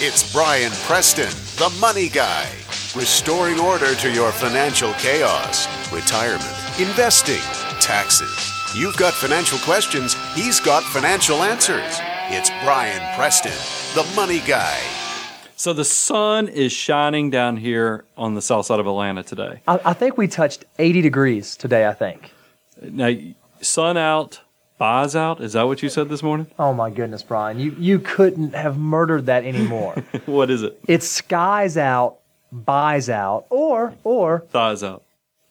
It's Brian Preston, the money guy, restoring order to your financial chaos, retirement, investing, taxes. You've got financial questions, he's got financial answers. It's Brian Preston, the money guy. So the sun is shining down here on the south side of Atlanta today. I, I think we touched 80 degrees today, I think. Now, sun out, buys out. Is that what you said this morning? Oh my goodness, Brian. You, you couldn't have murdered that anymore. what is it? it's skies out, buys out, or, or, Thighs out.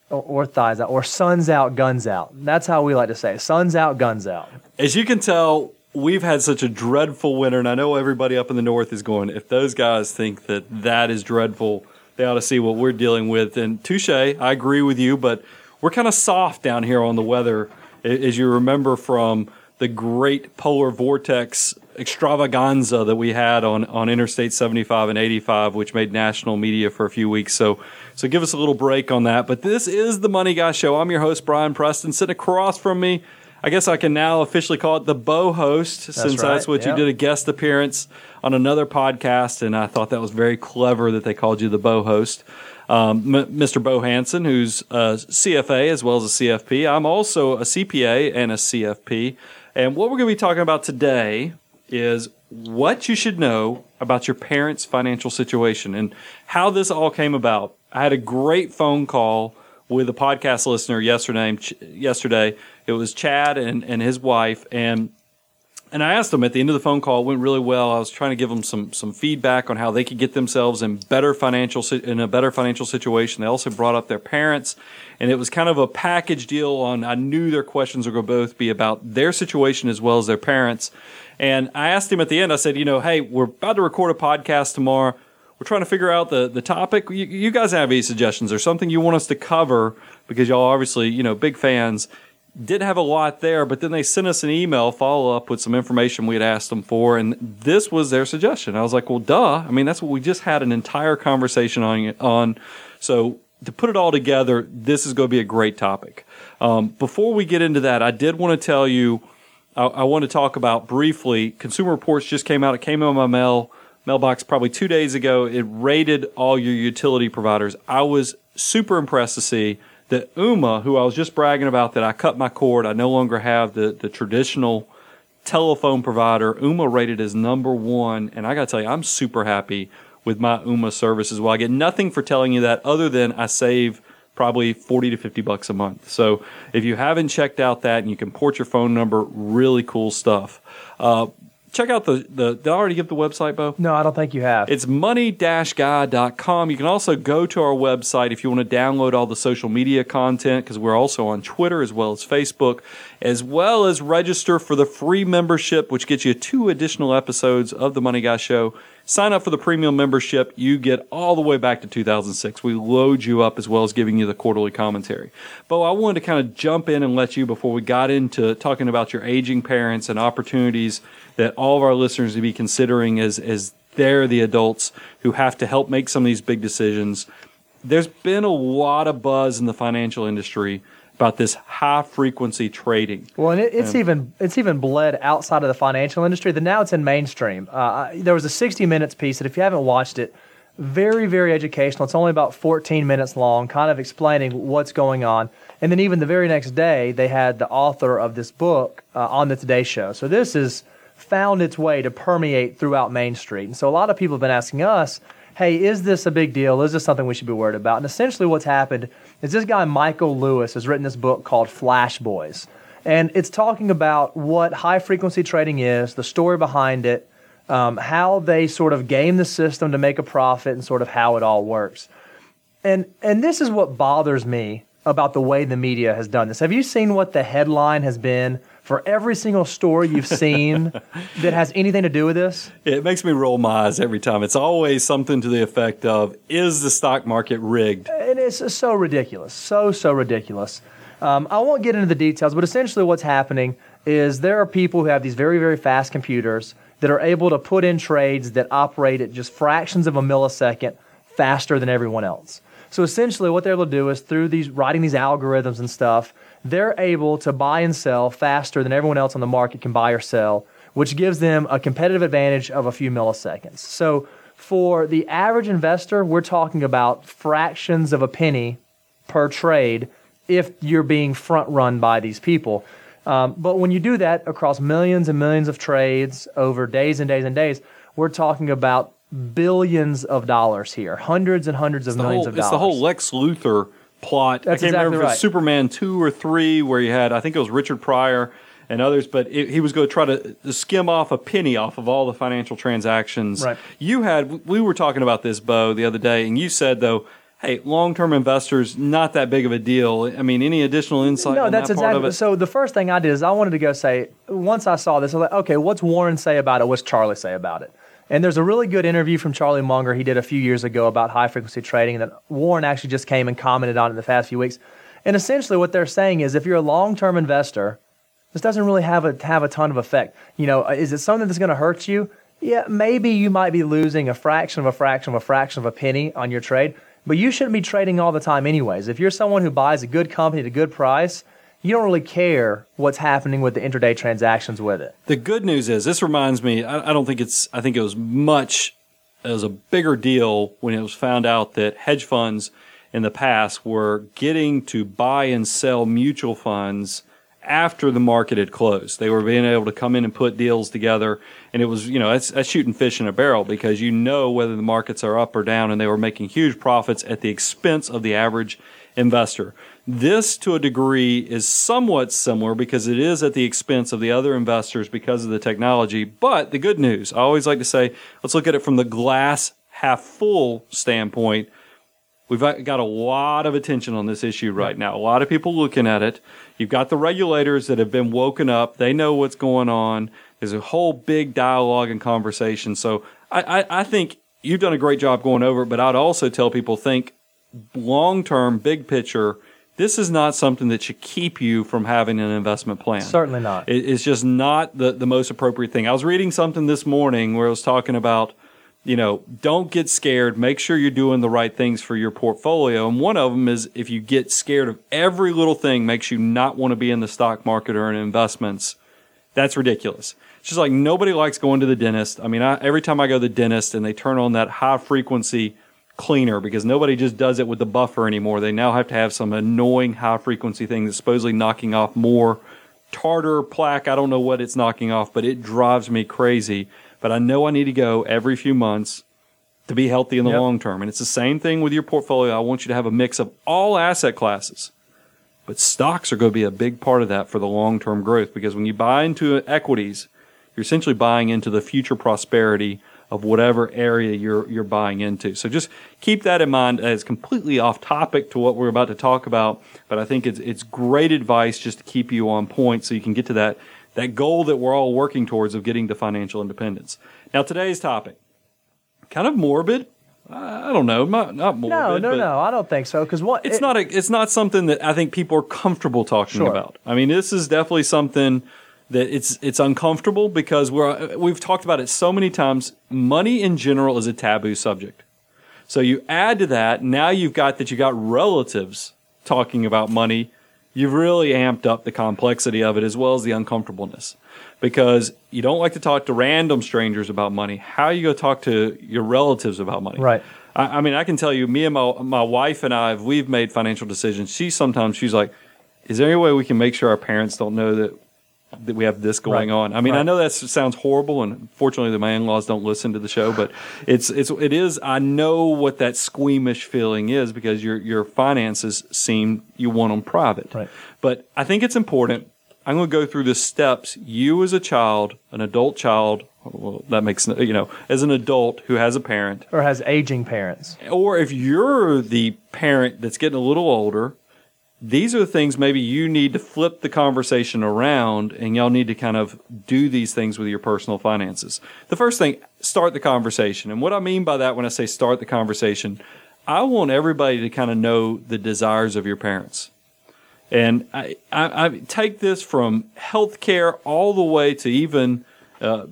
or, or thighs out, or suns out, guns out. That's how we like to say it. Suns out, guns out. As you can tell, we've had such a dreadful winter, and I know everybody up in the north is going. If those guys think that that is dreadful, they ought to see what we're dealing with. And touche, I agree with you, but we're kind of soft down here on the weather, as you remember from the great polar vortex extravaganza that we had on, on Interstate 75 and 85, which made national media for a few weeks. So, so give us a little break on that. But this is the Money Guy Show. I'm your host, Brian Preston. Sitting across from me, I guess I can now officially call it the Bo host, since right, that's what yep. you did a guest appearance on another podcast, and I thought that was very clever that they called you the Bo host. Um, M- Mr. Bo Hanson, who's a CFA as well as a CFP. I'm also a CPA and a CFP. And what we're going to be talking about today is what you should know about your parents' financial situation and how this all came about. I had a great phone call with a podcast listener yesterday. Yesterday, it was Chad and, and his wife, and and I asked them at the end of the phone call. It went really well. I was trying to give them some some feedback on how they could get themselves in better financial in a better financial situation. They also brought up their parents, and it was kind of a package deal. On I knew their questions were going to both be about their situation as well as their parents. And I asked him at the end. I said, you know, hey, we're about to record a podcast tomorrow. We're trying to figure out the the topic. You, you guys have any suggestions or something you want us to cover because y'all obviously you know big fans did have a lot there, but then they sent us an email follow up with some information we had asked them for, and this was their suggestion. I was like, well, duh. I mean, that's what we just had an entire conversation on. on. So to put it all together, this is going to be a great topic. Um, before we get into that, I did want to tell you, I, I want to talk about briefly. Consumer Reports just came out. It came in my mail mailbox probably two days ago. It rated all your utility providers. I was super impressed to see that Ooma, who I was just bragging about, that I cut my cord. I no longer have the, the traditional telephone provider. Ooma rated as number one. And I got to tell you, I'm super happy with my Ooma services. Well, I get nothing for telling you that other than I save probably 40 to 50 bucks a month. So if you haven't checked out that and you can port your phone number, really cool stuff. Uh, check out the, the, did I already give the website, Bo? No, I don't think you have. It's money-guy.com. You can also go to our website if you want to download all the social media content because we're also on Twitter as well as Facebook, as well as register for the free membership, which gets you two additional episodes of the Money Guy Show. Sign up for the premium membership. You get all the way back to 2006. We load you up as well as giving you the quarterly commentary. Bo, I wanted to kind of jump in and let you before we got into talking about your aging parents and opportunities that all of our listeners to be considering as as they're the adults who have to help make some of these big decisions. There's been a lot of buzz in the financial industry about this high frequency trading. Well, and it, it's even it's even bled outside of the financial industry. That now it's in mainstream. Uh, there was a 60 Minutes piece that if you haven't watched it, very very educational. It's only about 14 minutes long, kind of explaining what's going on. And then even the very next day, they had the author of this book uh, on the Today Show. So this has found its way to permeate throughout Main Street. And so a lot of people have been asking us, hey, is this a big deal? Is this something we should be worried about? And essentially what's happened is this guy, Michael Lewis, has written this book called Flash Boys. And it's talking about what high frequency trading is, the story behind it, um, how they sort of game the system to make a profit, and sort of how it all works. And and this is what bothers me about the way the media has done this. Have you seen what the headline has been for every single story you've seen that has anything to do with this? It makes me roll my eyes every time. It's always something to the effect of Is the stock market rigged? And it's so ridiculous, so so ridiculous. Um, I won't get into the details, but essentially what's happening is there are people who have these very very fast computers that are able to put in trades that operate at just fractions of a millisecond faster than everyone else. So essentially, what they're able to do is through these writing these algorithms and stuff, they're able to buy and sell faster than everyone else on the market can buy or sell which gives them a competitive advantage of a few milliseconds. So for the average investor, we're talking about fractions of a penny per trade if you're being front run by these people. Um, but when you do that across millions and millions of trades over days and days and days, we're talking about billions of dollars here, hundreds and hundreds of millions whole, of dollars. It's the whole Lex Luthor plot. That's I can't exactly remember if right. Superman two or three, where you had I think it was Richard Pryor and others, but it, he was going to try to skim off a penny off of all the financial transactions. Right. You had we were talking about this, Bo, the other day, and you said though. Hey, long-term investors, not that big of a deal. I mean, any additional insight No, on that's that part of exactly. So the first thing I did is I wanted to go say once I saw this, I was like, okay, what's Warren say about it? What's Charlie say about it? And there's a really good interview from Charlie Munger he did a few years ago about high frequency trading that Warren actually just came and commented on in the past few weeks. And essentially, what they're saying is if you're a long term investor, this doesn't really have a have a ton of effect. You know, uh, is it something that's going to hurt you? Yeah, maybe you might be losing a fraction of a fraction of a fraction of a penny on your trade, but you shouldn't be trading all the time anyways. If you're someone who buys a good company at a good price, you don't really care what's happening with the intraday transactions with it. The good news is this reminds me. I, I don't think it's. I think it was much. It was a bigger deal when it was found out that hedge funds in the past were getting to buy and sell mutual funds after the market had closed. They were being able to come in and put deals together, and it was you know that's, that's shooting fish in a barrel because you know whether the markets are up or down, and they were making huge profits at the expense of the average investor. This, to a degree, is somewhat similar because it is at the expense of the other investors because of the technology. But the good news, I always like to say, let's look at it from the glass half full standpoint. We've got a lot of attention on this issue right now. A lot of people looking at it. You've got the regulators that have been woken up. They know what's going on. There's a whole big dialogue and conversation. So I, I, I think you've done a great job going over it, but I'd also tell people think long term, big picture. This is not something that should keep you from having an investment plan. Certainly not. It, it's just not the, the most appropriate thing. I was reading something this morning where it was talking about, you know, don't get scared. Make sure you're doing the right things for your portfolio. And one of them is if you get scared of every little thing makes you not want to be in the stock market or in investments, that's ridiculous. It's just like nobody likes going to the dentist. I mean, I, every time I go to the dentist and they turn on that high frequency cleaner because nobody just does it with the buffer anymore. They now have to have some annoying high frequency thing that's supposedly knocking off more tartar plaque. I don't know what it's knocking off, but it drives me crazy. But I know I need to go every few months to be healthy in the Yep. long term. And it's the same thing with your portfolio. I want you to have a mix of all asset classes. But stocks are going to be a big part of that for the long term growth because when you buy into equities, you're essentially buying into the future prosperity of whatever area you're you're buying into. So just keep that in mind as completely off topic to what we're about to talk about, but I think it's it's great advice just to keep you on point so you can get to that that goal that we're all working towards of getting to financial independence. Now today's topic, kind of morbid. I don't know, not, not morbid. No, no, no. I don't think so. Because what? it's it- not a, it's not something that I think people are comfortable talking Sure. about. I mean, this is definitely something that it's it's uncomfortable because we're we've talked about it so many times. Money in general is a taboo subject. So you add to that, now you've got that you got relatives talking about money. You've really amped up the complexity of it as well as the uncomfortableness. Because you don't like to talk to random strangers about money. How are you going to talk to your relatives about money? Right. I, I mean, I can tell you, me and my my wife and I, we've made financial decisions. She sometimes she's like, "Is there any way we can make sure our parents don't know that that we have this going Right. on?" I mean, I know that sounds horrible, and fortunately, my in laws don't listen to the show, but it's it's it is. I know what that squeamish feeling is because your your finances seem you want them private. Right. But I think it's important. I'm going to go through the steps. You as a child, an adult child, well, that makes you know, as an adult who has a parent, or has aging parents. or if you're the parent that's getting a little older, these are the things maybe you need to flip the conversation around and y'all need to kind of do these things with your personal finances. The first thing, start the conversation. And what I mean by that when I say start the conversation, I want everybody to kind of know the desires of your parents. And I, I, I take this from healthcare all the way to even uh,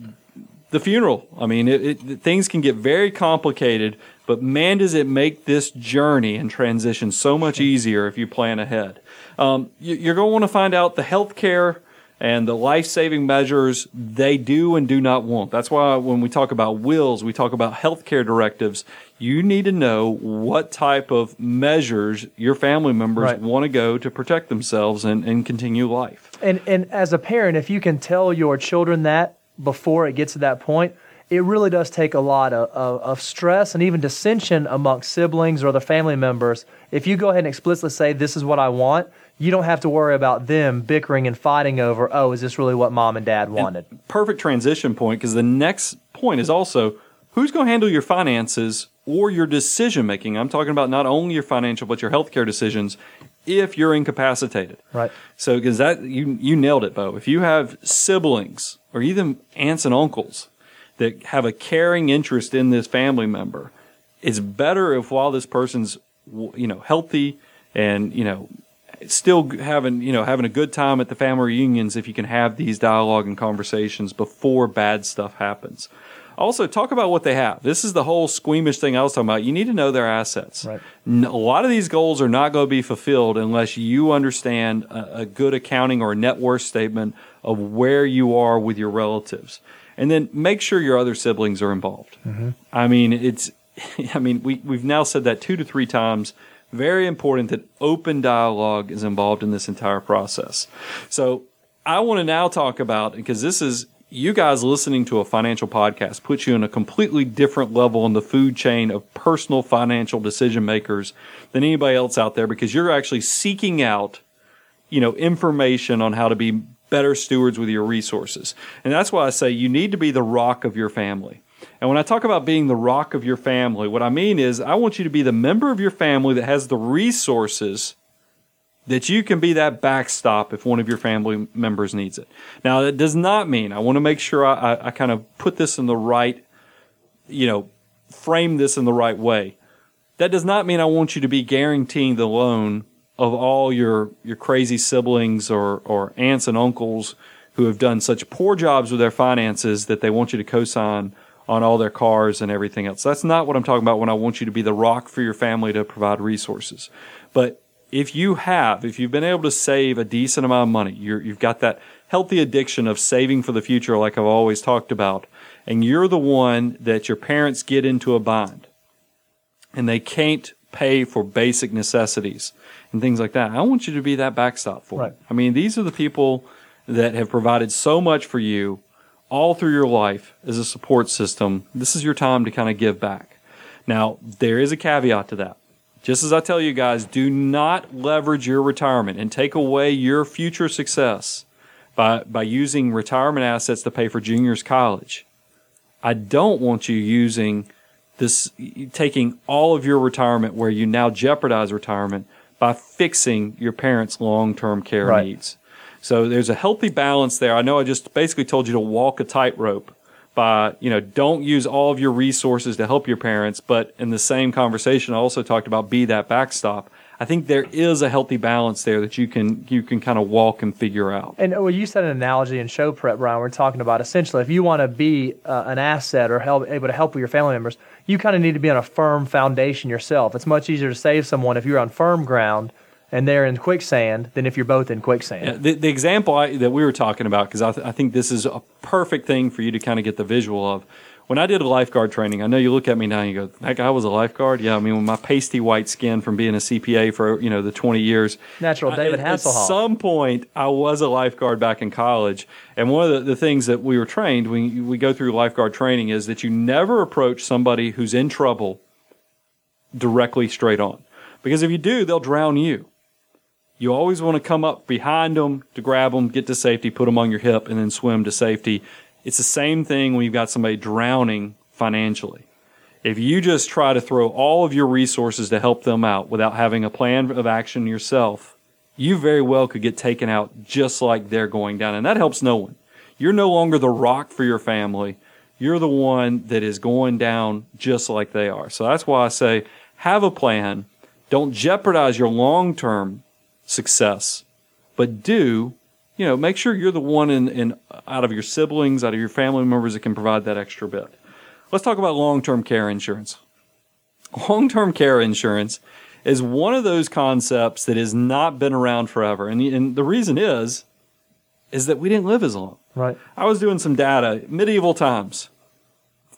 the funeral. I mean, it, it, things can get very complicated, but man, does it make this journey and transition so much easier if you plan ahead. Um, you, you're going to want to find out the healthcare and the life saving measures they do and do not want. That's why when we talk about wills, we talk about healthcare directives. You need to know what type of measures your family members Right. want to go to protect themselves and, and continue life. And and as a parent, if you can tell your children that before it gets to that point, it really does take a lot of, of, of stress and even dissension amongst siblings or other family members. If you go ahead and explicitly say, This is what I want, you don't have to worry about them bickering and fighting over, oh, is this really what mom and dad wanted? perfect transition point because the next point is also who's going to handle your finances or your decision making. I'm talking about not only your financial but your healthcare decisions if you're incapacitated. Right. So because that you you nailed it, Bo. If you have siblings or even aunts and uncles that have a caring interest in this family member, it's better if while this person's you know healthy and you know still having you know having a good time at the family reunions if you can have these dialogue and conversations before bad stuff happens. Also, talk about what they have. This is the whole squeamish thing I was talking about. You need to know their assets. Right. A lot of these goals are not going to be fulfilled unless you understand a, a good accounting or a net worth statement of where you are with your relatives, and then make sure your other siblings are involved. Mm-hmm. I mean, it's. I mean, we we've now said that two to three times. Very important that open dialogue is involved in this entire process. So I want to now talk about because this is you guys listening to a financial podcast puts you in a completely different level in the food chain of personal financial decision makers than anybody else out there because you're actually seeking out you know information on how to be better stewards with your resources. And that's why I say you need to be the rock of your family. And when I talk about being the rock of your family, what I mean is I want you to be the member of your family that has the resources that you can be that backstop if one of your family members needs it. Now, that does not mean I want to make sure I, I, I kind of put this in the right, you know, frame this in the right way. That does not mean I want you to be guaranteeing the loan of all your your crazy siblings or or aunts and uncles who have done such poor jobs with their finances that they want you to co-sign on all their cars and everything else. That's not what I'm talking about when I want you to be the rock for your family to provide resources. But if you have, if you've been able to save a decent amount of money, you're, you've got that healthy addiction of saving for the future, like I've always talked about, and you're the one that your parents get into a bind and they can't pay for basic necessities and things like that. I want you to be that backstop for Right. I mean, these are the people that have provided so much for you all through your life as a support system. This is your time to kind of give back. Now, there is a caveat to that. Just as I tell you guys, do not leverage your retirement and take away your future success by, by using retirement assets to pay for junior's college. I don't want you using this, taking all of your retirement where you now jeopardize retirement by fixing your parents' long term care Right. needs. So there's a healthy balance there. I know I just basically told you to walk a tightrope by, you know, don't use all of your resources to help your parents, but in the same conversation I also talked about be that backstop. I think there is a healthy balance there that you can you can kind of walk and figure out. And well, you said an analogy in show prep, Brian. We're talking about essentially if you want to be uh, an asset or help, able to help with your family members, you kind of need to be on a firm foundation yourself. It's much easier to save someone if you're on firm ground and they're in quicksand than if you're both in quicksand. Yeah, the, the example I, that we were talking about, because I, th- I think this is a perfect thing for you to kind of get the visual of. When I did lifeguard training, I know you look at me now and you go, "That guy was a lifeguard." Yeah, I mean, with my pasty white skin from being a CPA for you know the twenty years, Natural I- David at, at some point, I was a lifeguard back in college, and one of the, the things that we were trained when we go through lifeguard training is that you never approach somebody who's in trouble directly straight on, because if you do, they'll drown you. You always want to come up behind them to grab them, get to safety, put them on your hip, and then swim to safety. It's the same thing when you've got somebody drowning financially. If you just try to throw all of your resources to help them out without having a plan of action yourself, you very well could get taken out just like they're going down. And that helps no one. You're no longer the rock for your family. You're the one that is going down just like they are. So that's why I say have a plan. Don't jeopardize your long term success, but do, you know, make sure you're the one in, in out of your siblings, out of your family members that can provide that extra bit. Let's talk about long term care insurance. Long term care insurance is one of those concepts that has not been around forever. And, and the reason is is that we didn't live as long. Right. I was doing some data, medieval times.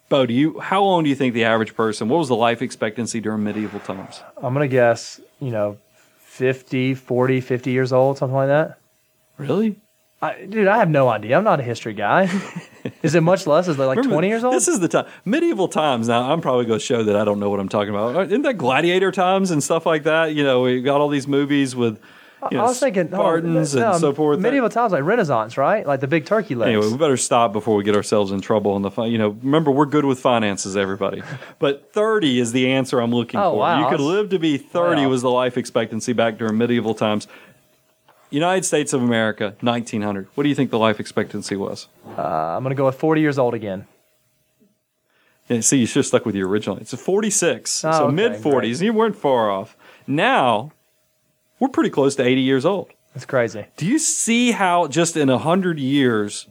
Bo, do you how long do you think the average person? What was the life expectancy during medieval times? I'm going to guess, you know, 50, 40, 50 years old, something like that. Really? I, dude, I have no idea. I'm not a history guy. is it much less? Is it like Remember, 20 years old? This is the time. Medieval times. Now, I'm probably going to show that I don't know what I'm talking about. Isn't that gladiator times and stuff like that? You know, we got all these movies with you know, I was thinking oh, Spartans no, and so forth. Medieval times, like Renaissance, right? Like the big turkey legs. Anyway, we better stop before we get ourselves in trouble on the you know, remember we're good with finances everybody. But 30 is the answer I'm looking Oh, for. wow. You could live to be 30 Wow. was the life expectancy back during medieval times. United States of America, 1900. What do you think the life expectancy was? Uh, I'm going to go with 40 years old again. Yeah, see, you should have stuck with your original. It's a 46, Oh, so okay, mid 40s. great. You weren't far off. Now, we're pretty close to 80 years old. That's crazy. Do you see how just in 100 years,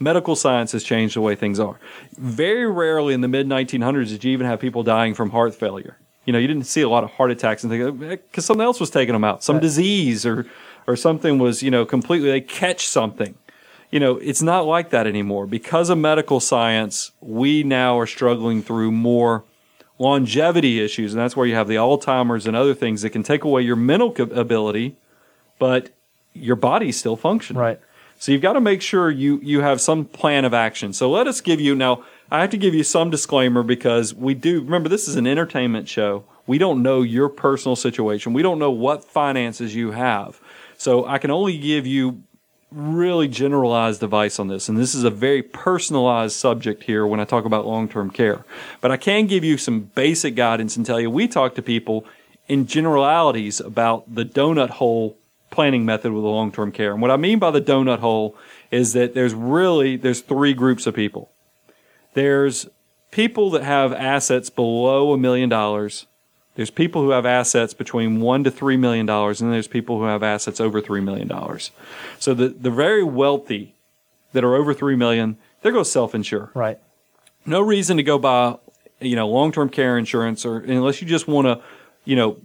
medical science has changed the way things are? Very rarely in the mid 1900s did you even have people dying from heart failure. You know, you didn't see a lot of heart attacks and things because something else was taking them out, some Right. disease or or something was you know completely they catch something. You know, it's not like that anymore because of medical science. We now are struggling through more longevity issues, and that's where you have the Alzheimer's and other things that can take away your mental ability, but your body's still functioning. Right. So you've got to make sure you you have some plan of action. So let us give you now. I have to give you some disclaimer because we do remember this is an entertainment show. We don't know your personal situation. We don't know what finances you have. So I can only give you really generalized advice on this. And this is a very personalized subject here when I talk about long term care. But I can give you some basic guidance and tell you we talk to people in generalities about the donut hole planning method with long term care. And what I mean by the donut hole is that there's really there's three groups of people. There's people that have assets below a million dollars. There's people who have assets between one to three million dollars, and there's people who have assets over three million dollars. So the the very wealthy that are over three million, they're going to self-insure. Right. No reason to go buy, you know, long-term care insurance, or unless you just want to, you know,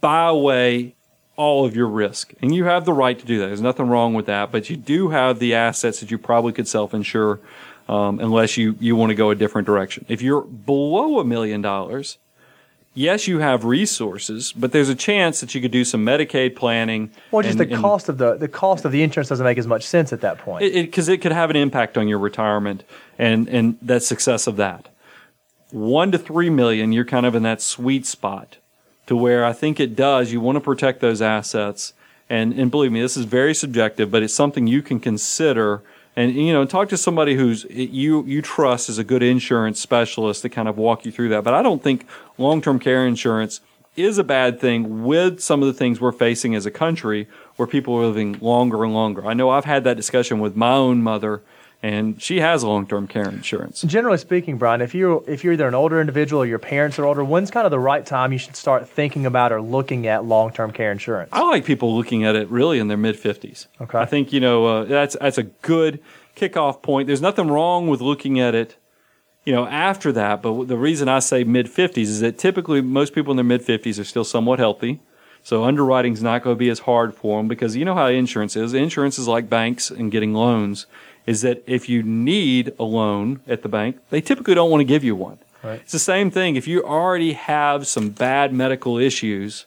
buy away all of your risk, and you have the right to do that. There's nothing wrong with that, but you do have the assets that you probably could self-insure, um, unless you you want to go a different direction. If you're below a million dollars, yes, you have resources, but there's a chance that you could do some Medicaid planning. Well, just and- the cost of the the cost of the insurance doesn't make as much sense at that point. because it, could have an impact on your retirement and and that success of that. One to three million, you're kind of in that sweet spot to where I think it does. You want to protect those assets, and and believe me, this is very subjective, but it's something you can consider. And you know, talk to somebody who's you you trust as a good insurance specialist to kind of walk you through that. But I don't think long term care insurance is a bad thing with some of the things we're facing as a country where people are living longer and longer. I know I've had that discussion with my own mother, and she has long term care insurance. Generally speaking, Brian, if you're if you're either an older individual or your parents are older, when's kind of the right time you should start thinking about or looking at long term care insurance? I like people looking at it really in their mid fifties. Okay. I think you know uh, that's that's a good kickoff point. There's nothing wrong with looking at it, you know, after that. But the reason I say mid fifties is that typically most people in their mid fifties are still somewhat healthy. So underwriting's not going to be as hard for them because you know how insurance is. Insurance is like banks and getting loans. Is that if you need a loan at the bank, they typically don't want to give you one. Right. It's the same thing. If you already have some bad medical issues,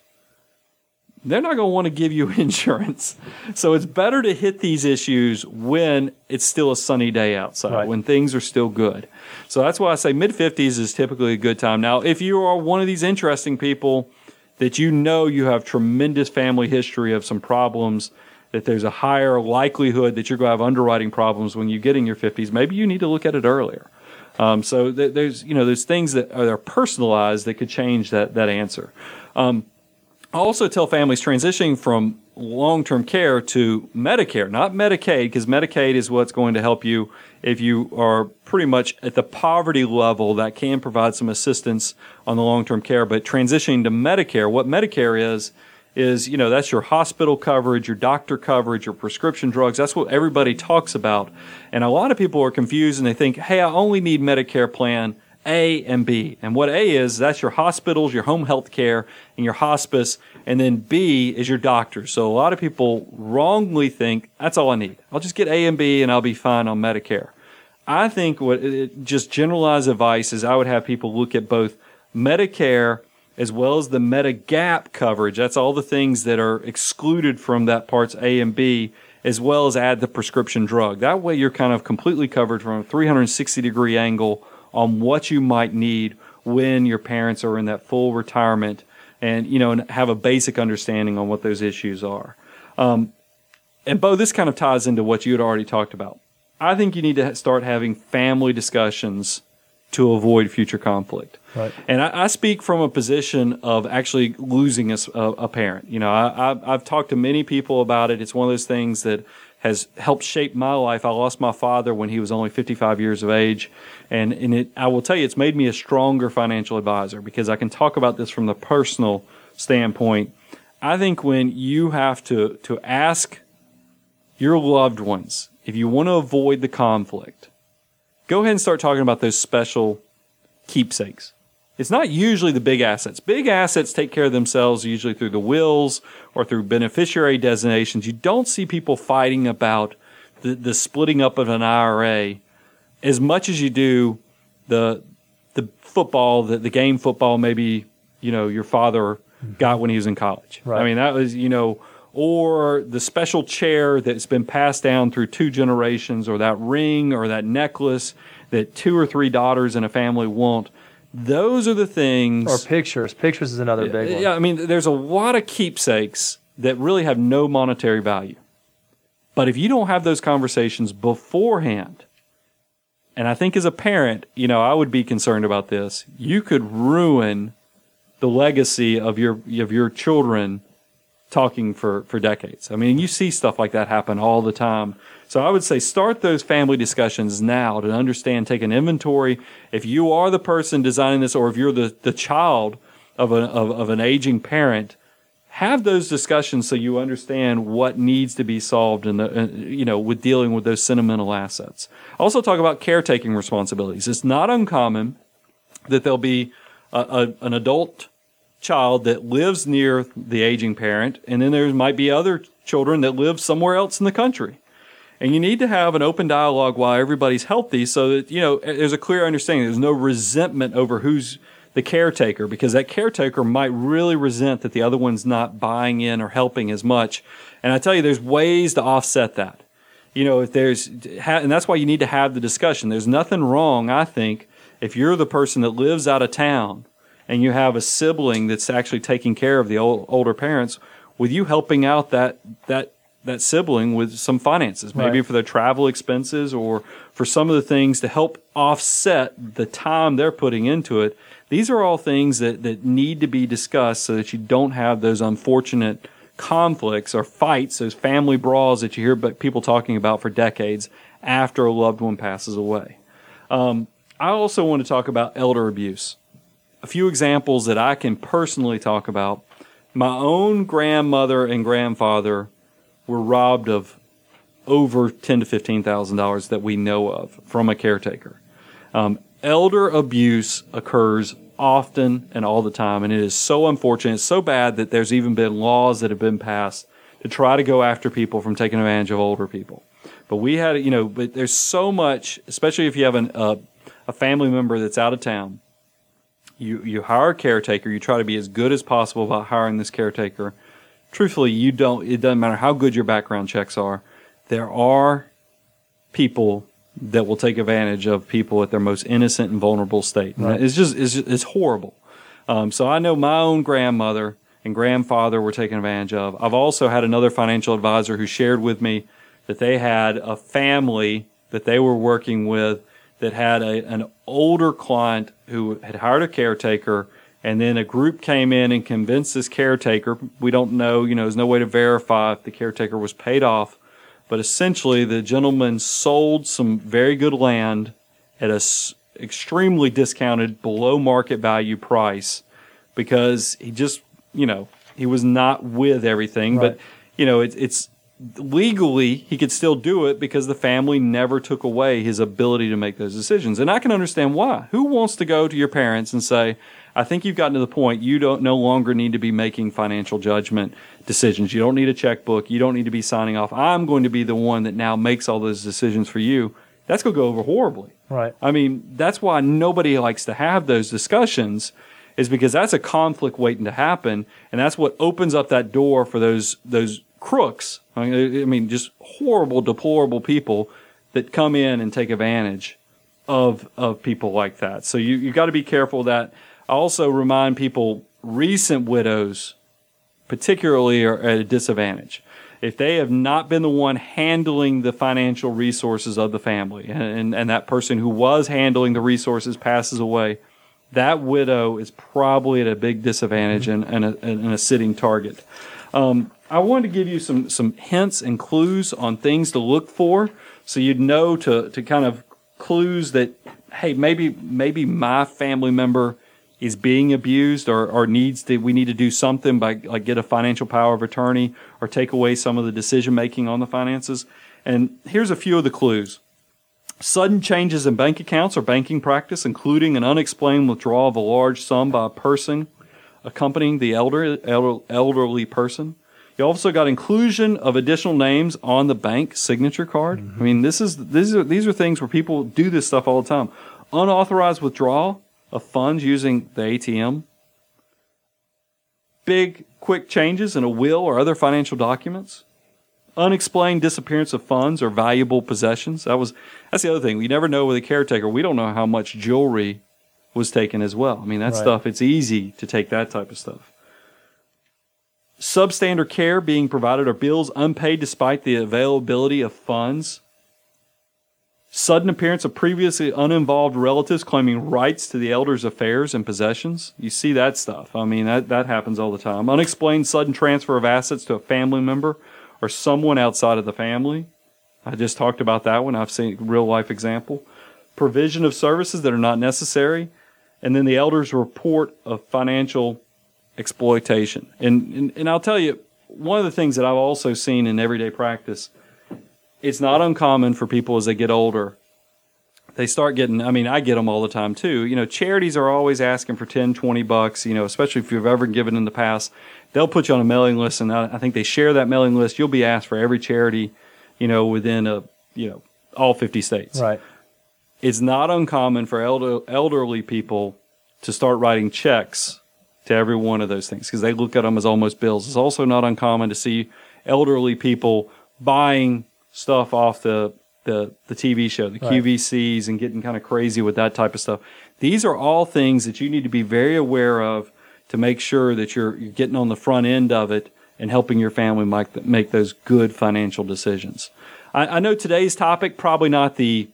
they're not going to want to give you insurance. So it's better to hit these issues when it's still a sunny day outside, Right. when things are still good. So that's why I say mid 50s is typically a good time. Now, if you are one of these interesting people that you know you have tremendous family history of some problems, that there's a higher likelihood that you're going to have underwriting problems when you get in your 50s, maybe you need to look at it earlier. Um, so th- there's you know there's things that are personalized that could change that that answer. Um, I also tell families transitioning from long term care to Medicare, not Medicaid, because Medicaid is what's going to help you if you are pretty much at the poverty level that can provide some assistance on the long term care. But transitioning to Medicare, what Medicare is, is you know that's your hospital coverage, your doctor coverage, your prescription drugs. That's what everybody talks about, and a lot of people are confused and they think, "Hey, I only need Medicare plan A and B. And what A is, that's your hospitals, your home health care, and your hospice. And then B is your doctor. So a lot of people wrongly think that's all I need. I'll just get A and B and I'll be fine on Medicare. I think what it, just generalized advice is I would have people look at both Medicare as well as the Medigap coverage. That's all the things that are excluded from that parts A and B, as well as add the prescription drug. That way you're kind of completely covered from a 360 degree angle on what you might need when your parents are in that full retirement and you know and have a basic understanding on what those issues are. Um, and Bo, this kind of ties into what you had already talked about. I think you need to start having family discussions to avoid future conflict. Right. And I, I speak from a position of actually losing a, a parent. You know, I, I, I've talked to many people about it. It's one of those things that has helped shape my life. I lost my father when he was only 55 years of age. And, and it, I will tell you, it's made me a stronger financial advisor because I can talk about this from the personal standpoint. I think when you have to, to ask your loved ones, if you want to avoid the conflict, go ahead and start talking about those special keepsakes. It's not usually the big assets. Big assets take care of themselves usually through the wills or through beneficiary designations. You don't see people fighting about the, the splitting up of an IRA as much as you do the the football, the, the game football maybe, you know, your father got when he was in college. Right. I mean, that was, you know, or the special chair that's been passed down through two generations, or that ring or that necklace that two or three daughters in a family want. Those are the things. Or pictures. Pictures is another big one. Yeah, I mean, there's a lot of keepsakes that really have no monetary value. But if you don't have those conversations beforehand, and I think as a parent, you know, I would be concerned about this. You could ruin the legacy of your of your children talking for for decades. I mean, you see stuff like that happen all the time. So I would say start those family discussions now to understand, take an inventory. If you are the person designing this, or if you're the the child of, a, of, of an aging parent, have those discussions so you understand what needs to be solved in the you know with dealing with those sentimental assets. Also talk about caretaking responsibilities. It's not uncommon that there'll be a, a, an adult child that lives near the aging parent, and then there might be other children that live somewhere else in the country. And you need to have an open dialogue while everybody's healthy so that, you know, there's a clear understanding. There's no resentment over who's the caretaker because that caretaker might really resent that the other one's not buying in or helping as much. And I tell you, there's ways to offset that. You know, if there's, and that's why you need to have the discussion. There's nothing wrong, I think, if you're the person that lives out of town and you have a sibling that's actually taking care of the old, older parents, with you helping out that that that sibling with some finances, maybe Right. for their travel expenses or for some of the things to help offset the time they're putting into it. These are all things that, that need to be discussed so that you don't have those unfortunate conflicts or fights, those family brawls that you hear people talking about for decades after a loved one passes away. Um, I also want to talk about elder abuse. A few examples that I can personally talk about. My own grandmother and grandfather were robbed of over ten to fifteen thousand dollars that we know of from a caretaker. Um, elder abuse occurs often and all the time, and it is so unfortunate, it's so bad that there's even been laws that have been passed to try to go after people from taking advantage of older people. But we had, you know, but there's so much, especially if you have an, uh, a family member that's out of town. You you hire a caretaker. You try to be as good as possible about hiring this caretaker. Truthfully, you don't. It doesn't matter how good your background checks are. There are people that will take advantage of people at their most innocent and vulnerable state. And Right. It's just it's, just- it's horrible. Um, so I know my own grandmother and grandfather were taken advantage of. I've also had another financial advisor who shared with me that they had a family that they were working with that had a, an older client who had hired a caretaker and then a group came in and convinced this caretaker we don't know you know there's no way to verify if the caretaker was paid off but essentially the gentleman sold some very good land at a s- extremely discounted below market value price because he just you know he was not with everything Right. but you know it, it's legally he could still do it because the family never took away his ability to make those decisions. And I can understand why. Who wants to go to your parents and say, I think you've gotten to the point you don't no longer need to be making financial judgment decisions. You don't need a checkbook. You don't need to be signing off. I'm going to be the one that now makes all those decisions for you. That's going to go over horribly. Right. I mean, that's why nobody likes to have those discussions is because that's a conflict waiting to happen and that's what opens up that door for those those crooks. I mean, just horrible deplorable people that come in and take advantage of of people like that. So you you got to be careful that. I also remind people recent widows particularly are at a disadvantage. If they have not been the one handling the financial resources of the family and, and that person who was handling the resources passes away, that widow is probably at a big disadvantage and, and, a, and a sitting target. Um, I wanted to give you some, some hints and clues on things to look for so you'd know to, to kind of clues that, hey, maybe, maybe my family member is being abused or, or needs to we need to do something by like get a financial power of attorney or take away some of the decision making on the finances. And here's a few of the clues. Sudden changes in bank accounts or banking practice, including an unexplained withdrawal of a large sum by a person accompanying the elder, elder elderly person. You also got inclusion of additional names on the bank signature card. Mm-hmm. I mean, this is these are these are things where people do this stuff all the time. Unauthorized withdrawal of funds using the ATM, big, quick changes in a will or other financial documents, unexplained disappearance of funds or valuable possessions. That was that's the other thing. We never know with a caretaker. We don't know how much jewelry was taken as well. I mean, that right. stuff. It's easy to take that type of stuff. Substandard care being provided or bills unpaid despite the availability of funds Sudden appearance of previously uninvolved relatives claiming rights to the elder's affairs and possessions. You see that stuff. I mean, that, that happens all the time. Unexplained sudden transfer of assets to a family member or someone outside of the family. I just talked about that one. I've seen real life example. Provision of services that are not necessary. And then the elder's report of financial exploitation. And, and, and I'll tell you, one of the things that I've also seen in everyday practice it's not uncommon for people as they get older they start getting i mean i get them all the time too. You know charities are always asking for 10 20 bucks you know especially if you've ever given in the past. They'll put you on a mailing list and i think they share that mailing list. You'll be asked for every charity you know within a you know all 50 states. Right. It's not uncommon for elder, elderly people to start writing checks to every one of those things because they look at them as almost bills it's also not uncommon to see elderly people buying stuff off the the, the TV show, the right. QVCs, and getting kind of crazy with that type of stuff. These are all things that you need to be very aware of to make sure that you're, you're getting on the front end of it and helping your family make, make those good financial decisions. I, I know today's topic probably not the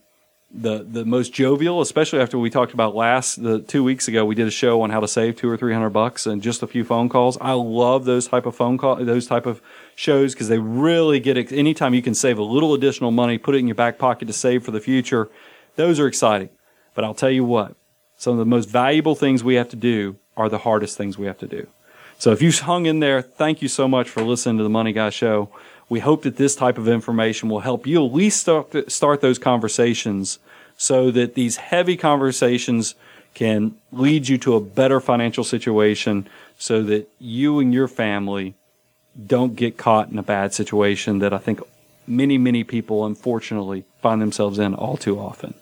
the the most jovial, especially after we talked about last the two weeks ago. We did a show on how to save two or three hundred bucks and just a few phone calls. I love those type of phone call those type of shows because they really get it. Anytime you can save a little additional money, put it in your back pocket to save for the future, those are exciting. But I'll tell you what, some of the most valuable things we have to do are the hardest things we have to do. So if you hung in there, thank you so much for listening to the Money Guy Show. We hope that this type of information will help you at least start, start those conversations so that these heavy conversations can lead you to a better financial situation so that you and your family don't get caught in a bad situation that I think many, many people unfortunately find themselves in all too often.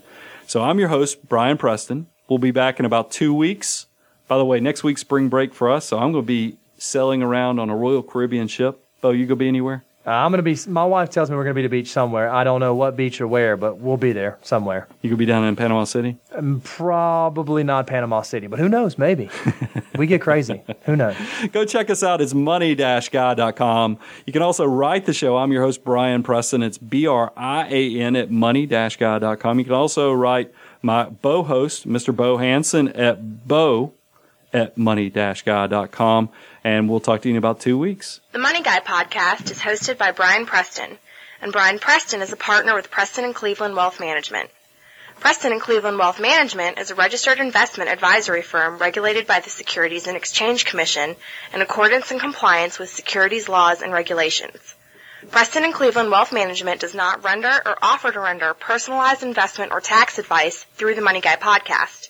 So I'm your host, Brian Preston. We'll be back in about two weeks. By the way, next week's spring break for us, so I'm going to be sailing around on a Royal Caribbean ship. Bo, you going to be anywhere? Uh, I'm gonna be. My wife tells me we're gonna be to the beach somewhere. I don't know what beach or where, but we'll be there somewhere. You could be down in Panama City. Um, probably not Panama City, but who knows? Maybe we get crazy. Who knows? Go check us out. It's money-guy.com. You can also write the show. I'm your host Brian Preston. It's B R I A N at money-guy.com. You can also write my Bo host, Mr. Bo Hanson, at Bo at money-guy.com. And we'll talk to you in about two weeks. The Money Guy podcast is hosted by Brian Preston. And Brian Preston is a partner with Preston and Cleveland Wealth Management. Preston and Cleveland Wealth Management is a registered investment advisory firm regulated by the Securities and Exchange Commission in accordance and compliance with securities laws and regulations. Preston and Cleveland Wealth Management does not render or offer to render personalized investment or tax advice through the Money Guy podcast.